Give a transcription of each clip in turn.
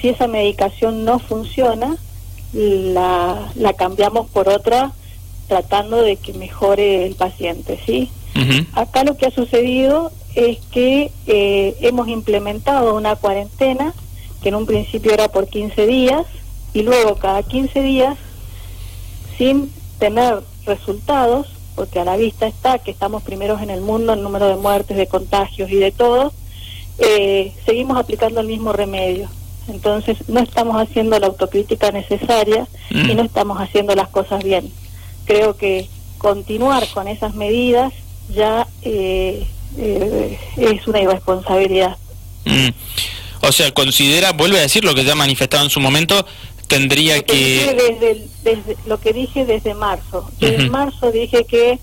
si esa medicación no funciona, la, la cambiamos por otra tratando de que mejore el paciente, ¿sí? Acá lo que ha sucedido es que eh, hemos implementado una cuarentena que en un principio era por 15 días y luego cada 15 días sin tener resultados, porque a la vista está que estamos primeros en el mundo en número de muertes, de contagios y de todo, eh, seguimos aplicando el mismo remedio. Entonces no estamos haciendo la autocrítica necesaria y no estamos haciendo las cosas bien. Creo que continuar con esas medidas ya eh, eh, es una irresponsabilidad. Mm. O sea, considera, vuelve a decir lo que ya manifestado en su momento, tendría que... desde, lo que dije desde marzo. En marzo dije que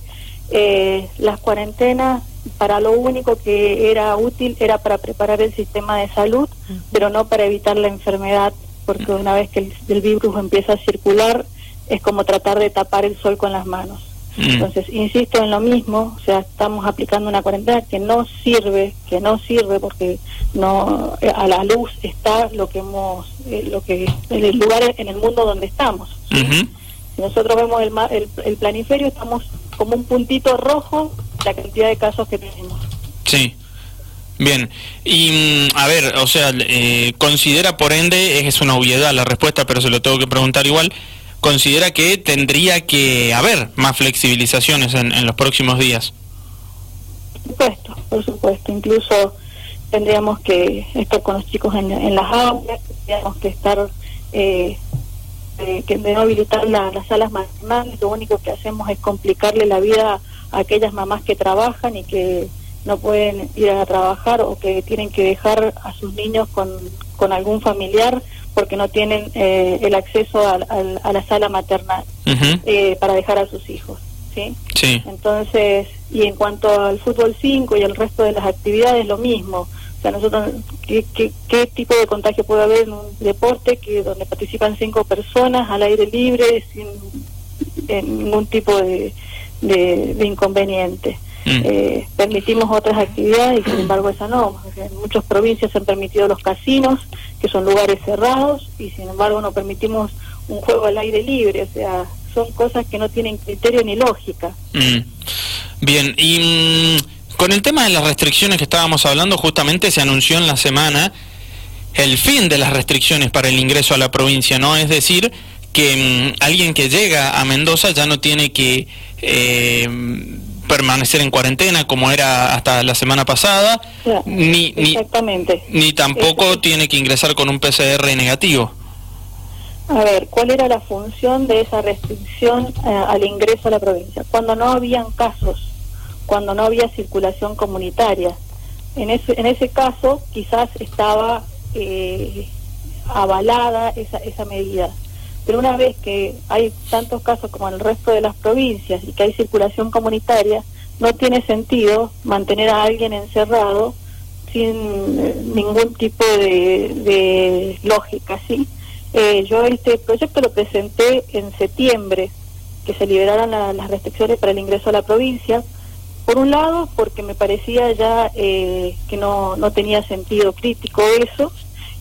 eh, las cuarentenas para lo único que era útil era para preparar el sistema de salud, pero no para evitar la enfermedad, porque una vez que el, virus empieza a circular es como tratar de tapar el sol con las manos. Entonces, insisto en lo mismo, o sea, estamos aplicando una cuarentena que no sirve, que no sirve porque no eh, a la luz está lo que hemos, eh, lo que el lugar en el mundo donde estamos. Si nosotros vemos el, el, el planiferio, estamos como un puntito rojo la cantidad de casos que tenemos. Sí. Bien, y mm, a ver, o sea, eh, considera por ende, es una obviedad la respuesta, pero se lo tengo que preguntar igual, considera que tendría que haber más flexibilizaciones en, los próximos días. Por supuesto, por supuesto, incluso tendríamos que estar con los chicos en, las aulas, tendríamos que estar, eh, eh, que de no habilitar las salas maternales, lo único que hacemos es complicarle la vida aquellas mamás que trabajan y que no pueden ir a trabajar o que tienen que dejar a sus niños con, con algún familiar porque no tienen eh, el acceso a, la sala maternal eh, para dejar a sus hijos. ¿sí? ¿sí? Entonces, y en cuanto al fútbol 5 y el resto de las actividades, lo mismo. Sea, nosotros, ¿qué, qué, tipo de contagio puede haber en un deporte que donde participan cinco personas al aire libre sin ningún tipo de, de, inconveniente. Mm. Eh, permitimos otras actividades y sin embargo esa no. En muchas provincias se han permitido los casinos, que son lugares cerrados, y sin embargo no permitimos un juego al aire libre. O sea, son cosas que no tienen criterio ni lógica. Mm. Bien, y mm, con el tema de las restricciones que estábamos hablando, justamente se anunció en la semana el fin de las restricciones para el ingreso a la provincia, ¿no? Es decir, que alguien que llega a Mendoza ya no tiene que eh, permanecer en cuarentena como era hasta la semana pasada, ni, ni, tampoco tiene que ingresar con un PCR negativo. A ver, ¿cuál era la función de esa restricción eh, al ingreso a la provincia? Cuando no habían casos, cuando no había circulación comunitaria. En ese, en ese caso quizás estaba eh, avalada esa, esa medida pero una vez que hay tantos casos como en el resto de las provincias y que hay circulación comunitaria, no tiene sentido mantener a alguien encerrado sin eh, ningún tipo de, lógica, ¿sí? Eh, yo este proyecto lo presenté en septiembre, que se liberaran las restricciones para el ingreso a la provincia. Por un lado, porque me parecía ya eh, que no, no tenía sentido crítico eso,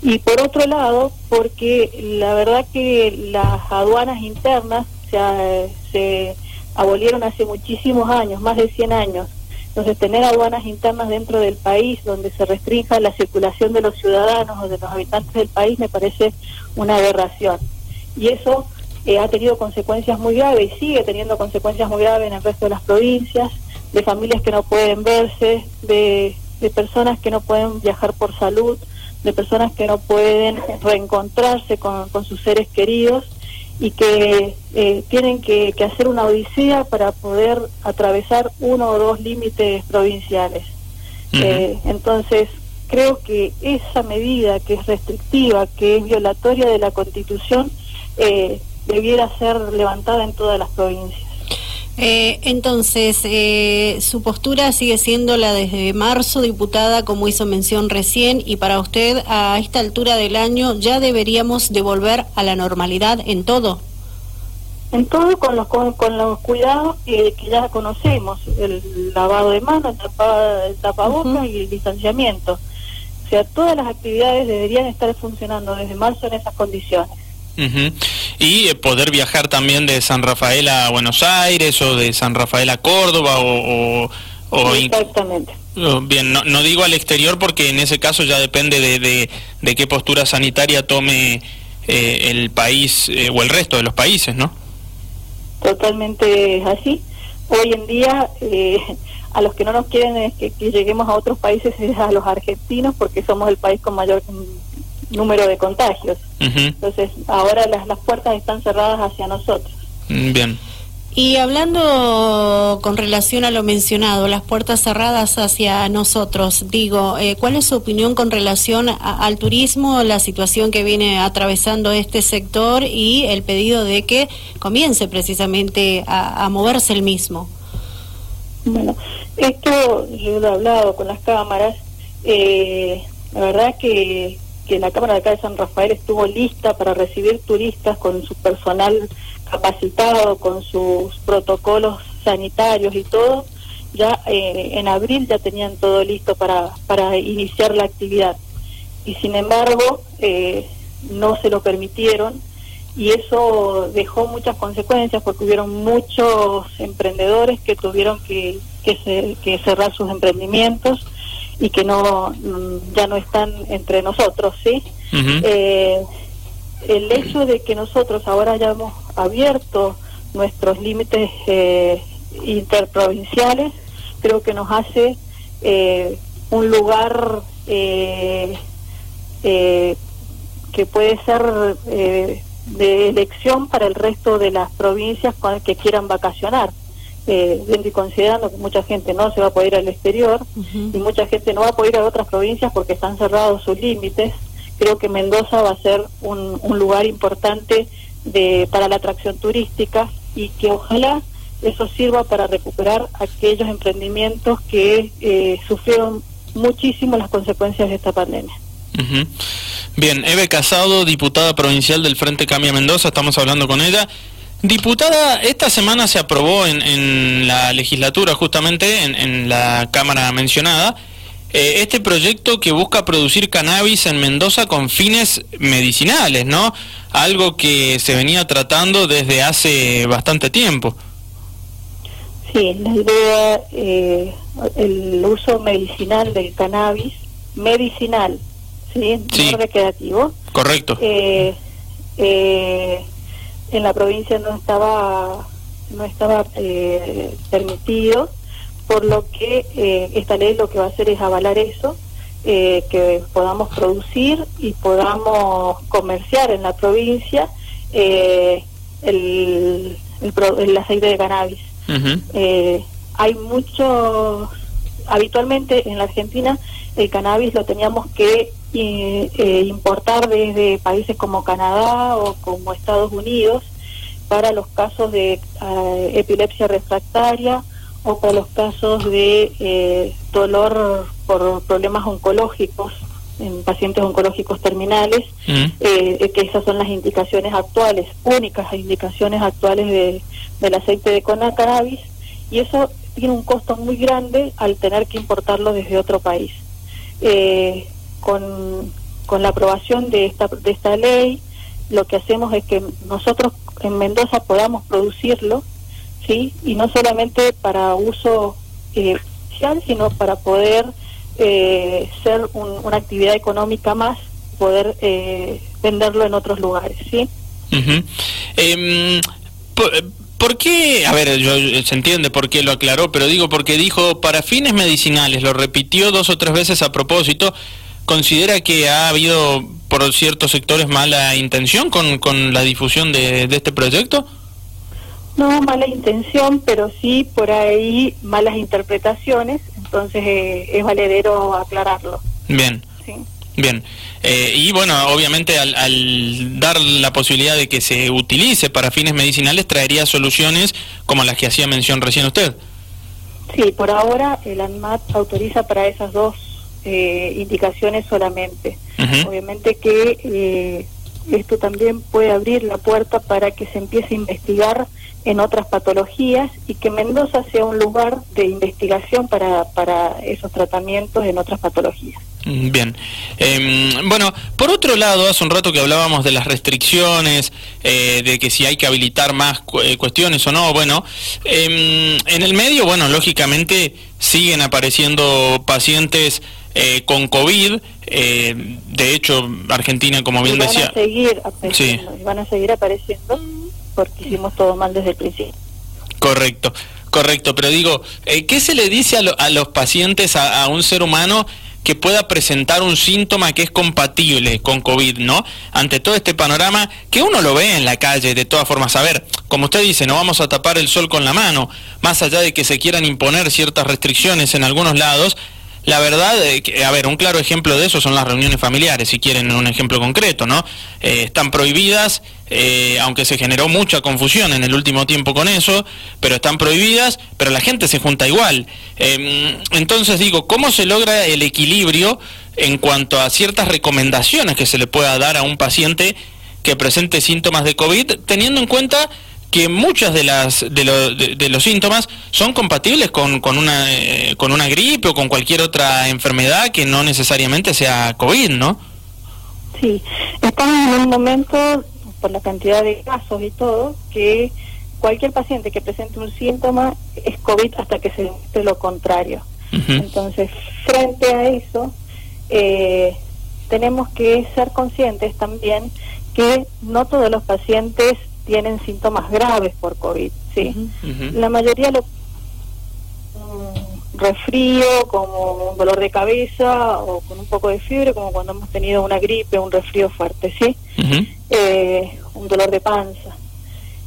y por otro lado, porque la verdad que las aduanas internas se, se abolieron hace muchísimos años, más de 100 años. Entonces, tener aduanas internas dentro del país donde se restrinja la circulación de los ciudadanos o de los habitantes del país me parece una aberración. Y eso eh, ha tenido consecuencias muy graves y sigue teniendo consecuencias muy graves en el resto de las provincias, de familias que no pueden verse, de, de personas que no pueden viajar por salud, de personas que no pueden reencontrarse con, sus seres queridos y que eh, tienen que, hacer una odisea para poder atravesar uno o dos límites provinciales. Eh, entonces, creo que esa medida que es restrictiva, que es violatoria de la Constitución, eh, debiera ser levantada en todas las provincias. Eh, entonces, eh, su postura sigue siendo la desde marzo, diputada, como hizo mención recién, y para usted a esta altura del año ya deberíamos devolver a la normalidad en todo. En todo con los, con, los cuidados que, ya conocemos, el lavado de manos, el, tapa, tapaboca y el distanciamiento. O sea, todas las actividades deberían estar funcionando desde marzo en esas condiciones. Y eh, poder viajar también de San Rafael a Buenos Aires o de San Rafael a Córdoba o... Exactamente. Bien, no, no, digo al exterior porque en ese caso ya depende de, de, qué postura sanitaria tome eh, el país eh, o el resto de los países, ¿no? Totalmente así. Hoy en día a los que no nos quieren es que, lleguemos a otros países es a los argentinos porque somos el país con mayor número de contagios. Entonces, ahora las, las puertas están cerradas hacia nosotros. Mm, bien. Y hablando con relación a lo mencionado, las puertas cerradas hacia nosotros, digo, eh, ¿cuál es su opinión con relación al turismo, la situación que viene atravesando este sector y el pedido de que comience precisamente a, a moverse el mismo? Bueno, esto yo lo he hablado con las cámaras. Eh, la verdad que que la Cámara de acá de San Rafael estuvo lista para recibir turistas con su personal capacitado, con sus protocolos sanitarios y todo, ya eh, en abril ya tenían todo listo para, para iniciar la actividad. Y sin embargo, eh, no se lo permitieron y eso dejó muchas consecuencias porque hubieron muchos emprendedores que tuvieron que, que, que cerrar sus emprendimientos y que no mm, ya no están entre nosotros, ¿sí? eh, el hecho de que nosotros ahora hayamos abierto nuestros límites eh, interprovinciales creo que nos hace eh, un lugar eh, que puede ser de elección para el resto de las provincias que quieran vacacionar eh, y considerando que mucha gente no se va a poder ir al exterior y mucha gente no va a poder ir a otras provincias porque están cerrados sus límites, creo que Mendoza va a ser un, lugar importante de, para la atracción turística y que ojalá eso sirva para recuperar aquellos emprendimientos que eh, sufrieron muchísimo las consecuencias de esta pandemia. Bien, Eve Casado, diputada provincial del Frente Cambia Mendoza, estamos hablando con ella. Diputada, esta semana se aprobó en, la legislatura, justamente en, la Cámara mencionada, eh, este proyecto que busca producir cannabis en Mendoza con fines medicinales, ¿no? Algo que se venía tratando desde hace bastante tiempo. Sí, la idea, eh, el uso medicinal del cannabis, medicinal, ¿sí? No recreativo. Correcto. Eh, eh en la provincia no estaba no estaba eh, permitido por lo que eh, esta ley lo que va a hacer es avalar eso eh, que podamos producir y podamos comerciar en la provincia el, el, aceite de cannabis. Hay mucho habitualmente en la Argentina el cannabis lo teníamos que eh, importar desde países como Canadá o como Estados Unidos para los casos de eh, epilepsia refractaria o para los casos de eh, dolor por problemas oncológicos en pacientes oncológicos terminales, mm. que esas son las indicaciones actuales, únicas indicaciones actuales de, del aceite de cannabis, y eso tiene un costo muy grande al tener que importarlo desde otro país. Eh, con, con la aprobación de esta, de esta ley, lo que hacemos es que nosotros en Mendoza podamos producirlo, ¿sí? Y no solamente para uso eh, sino para poder eh, ser una actividad económica más, poder eh, venderlo en otros lugares, ¿sí? Em, por, qué? A ver, yo, se entiende por qué lo aclaró, pero digo porque dijo para fines medicinales, lo repitió dos o tres veces a propósito, ¿Considera que ha habido por ciertos sectores mala intención con, con la difusión de, este proyecto? No, mala intención, pero sí por ahí malas interpretaciones, entonces eh, es valedero aclararlo. Bien. Bien. Eh, y bueno, obviamente al, al, dar la posibilidad de que se utilice para fines medicinales, traería soluciones como las que hacía mención recién usted. Sí, por ahora el ANMAT autoriza para esas dos eh, indicaciones solamente. Obviamente que eh, esto también puede abrir la puerta para que se empiece a investigar en otras patologías y que Mendoza sea un lugar de investigación para, para esos tratamientos en otras patologías. Mm, bien. Em, bueno, por otro lado, hace un rato que hablábamos de las restricciones, eh, de que si hay que habilitar más eh, cuestiones o no, bueno, em, en el medio, bueno, lógicamente siguen apareciendo pacientes eh, con COVID, de hecho, Argentina, como bien decía... Van a seguir apareciendo, van a seguir apareciendo porque hicimos todo mal desde el principio. Correcto. Correcto, pero digo, ¿qué se le dice a, los pacientes, a, a un ser humano que pueda presentar un síntoma que es compatible con COVID, ¿no? Ante todo este panorama que uno lo ve en la calle, de todas formas. A ver, como usted dice, no vamos a tapar el sol con la mano, más allá de que se quieran imponer ciertas restricciones en algunos lados, la verdad, eh, a ver, un claro ejemplo de eso son las reuniones familiares, si quieren un ejemplo concreto, ¿no? Eh, están prohibidas, eh, aunque se generó mucha confusión en el último tiempo con eso, pero están prohibidas, pero la gente se junta igual. Em, entonces digo, ¿cómo se logra el equilibrio en cuanto a ciertas recomendaciones que se le pueda dar a un paciente que presente síntomas de COVID, teniendo en cuenta que muchas de las de, los síntomas son compatibles con, con una eh, con una gripe o con cualquier otra enfermedad que no necesariamente sea COVID, ¿no? Sí, estamos en un momento por la cantidad de casos y todo que cualquier paciente que presente un síntoma es COVID hasta que se demuestre lo contrario. Entonces, frente a eso, eh, tenemos que ser conscientes también que no todos los pacientes tienen síntomas graves por COVID, ¿sí? La mayoría lo un resfrío, como un dolor de cabeza o con un poco de fiebre, como cuando hemos tenido una gripe, un resfrío fuerte, ¿sí? Eh, un dolor de panza.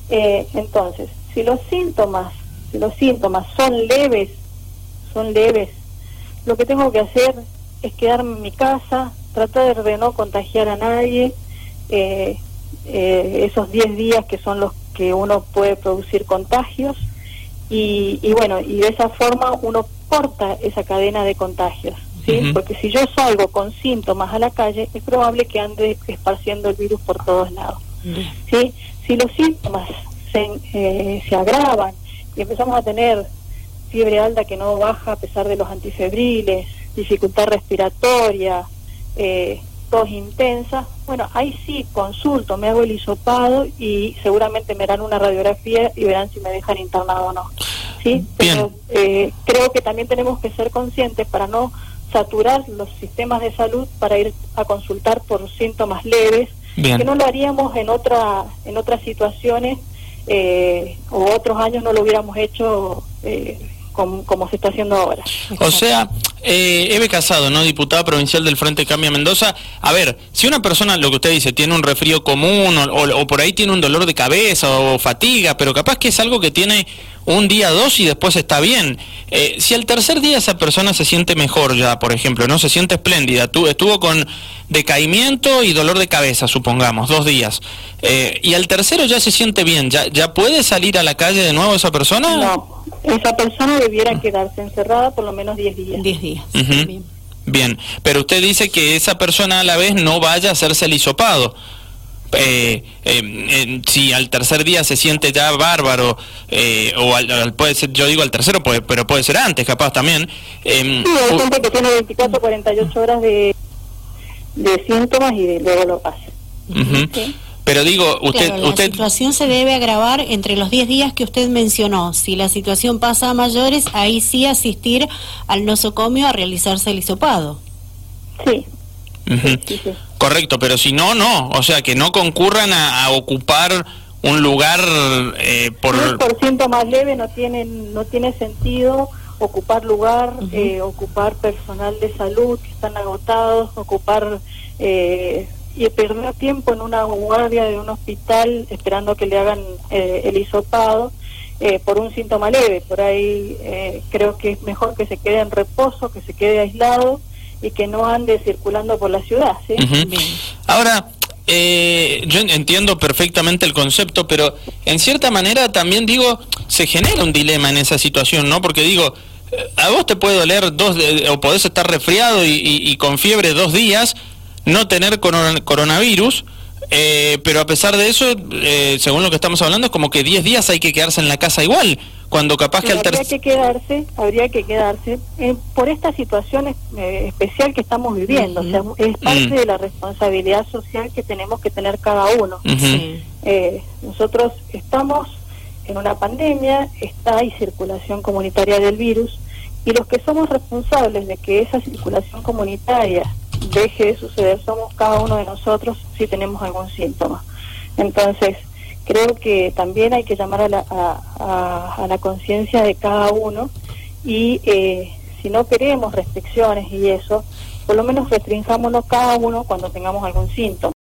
Eh, entonces, si los síntomas, si los síntomas son leves, son leves, lo que tengo que hacer es quedarme en mi casa, tratar de no contagiar a nadie, eh, eh, esos 10 días que son los que uno puede producir contagios y, bueno, y de esa forma uno corta esa cadena de contagios, ¿sí? Porque si yo salgo con síntomas a la calle, es probable que ande esparciendo el virus por todos lados, ¿sí? Si los síntomas se, eh, se agravan y empezamos a tener fiebre alta que no baja a pesar de los antifebriles, dificultad respiratoria, eh, tos intensa, bueno, ahí sí consulto, me hago el hisopado y seguramente me dan una radiografía y verán si me dejan internado o no. Sí, pero eh, creo que también tenemos que ser conscientes para no saturar los sistemas de salud para ir a consultar por síntomas leves, que no lo haríamos en otra en otras situaciones eh, o otros años no lo hubiéramos hecho eh, como, se está haciendo ahora. O sea, eh, Eve Casado, ¿no? Diputada provincial del Frente Cambia Mendoza. A ver, si una persona, lo que usted dice, tiene un resfrío común o, por ahí tiene un dolor de cabeza o fatiga, pero capaz que es algo que tiene un día, dos y después está bien. Eh, si al tercer día esa persona se siente mejor ya, por ejemplo, no se siente espléndida, estuvo con decaimiento y dolor de cabeza, supongamos, dos días, eh, y al tercero ya se siente bien, ¿ya, ¿ya puede salir a la calle de nuevo esa persona? No, esa persona debiera quedarse encerrada por lo menos 10 días. 10 días. Bien. pero usted dice que esa persona a la vez no vaya a hacerse el hisopado. Eh, eh, si al tercer día se siente ya bárbaro, eh, o al, puede ser, yo digo al tercero, pero puede ser antes, capaz también. sí, hay gente que tiene 24, 48 horas de, de síntomas y luego lo pasa. Pero digo, usted... usted... La situación se debe agravar entre los 10 días que usted mencionó. Si la situación pasa a mayores, ahí sí asistir al nosocomio a realizarse el hisopado. Sí. Correcto, pero si no, no. O sea, que no concurran a, ocupar un lugar eh, por... por ciento más leve no tiene, no tiene sentido ocupar lugar, eh, ocupar personal de salud que están agotados, ocupar eh, y perder tiempo en una guardia de un hospital esperando que le hagan eh, el hisopado eh, por un síntoma leve. Por ahí eh, creo que es mejor que se quede en reposo, que se quede aislado y que no ande circulando por la ciudad. ¿sí? Ahora, yo entiendo perfectamente el concepto, pero en cierta manera también digo, se genera un dilema en esa situación, ¿no? Porque digo, a vos te puede doler dos, o podés estar resfriado y, y con fiebre dos días, no tener coronavirus, Eh, pero a pesar de eso, eh, según lo que estamos hablando, es como que 10 días hay que quedarse en la casa igual, cuando capaz que al Habría que quedarse, habría que quedarse eh, por esta situación eh, especial que estamos viviendo. O sea, es parte Mm. de la responsabilidad social que tenemos que tener cada uno. Eh, nosotros estamos en una pandemia, está hay circulación comunitaria del virus y los que somos responsables de que esa circulación comunitaria deje de suceder somos cada uno de nosotros si tenemos algún síntoma. Entonces, creo que también hay que llamar a la, a, la conciencia de cada uno y eh, si no queremos restricciones y eso, por lo menos restringámonos cada uno cuando tengamos algún síntoma.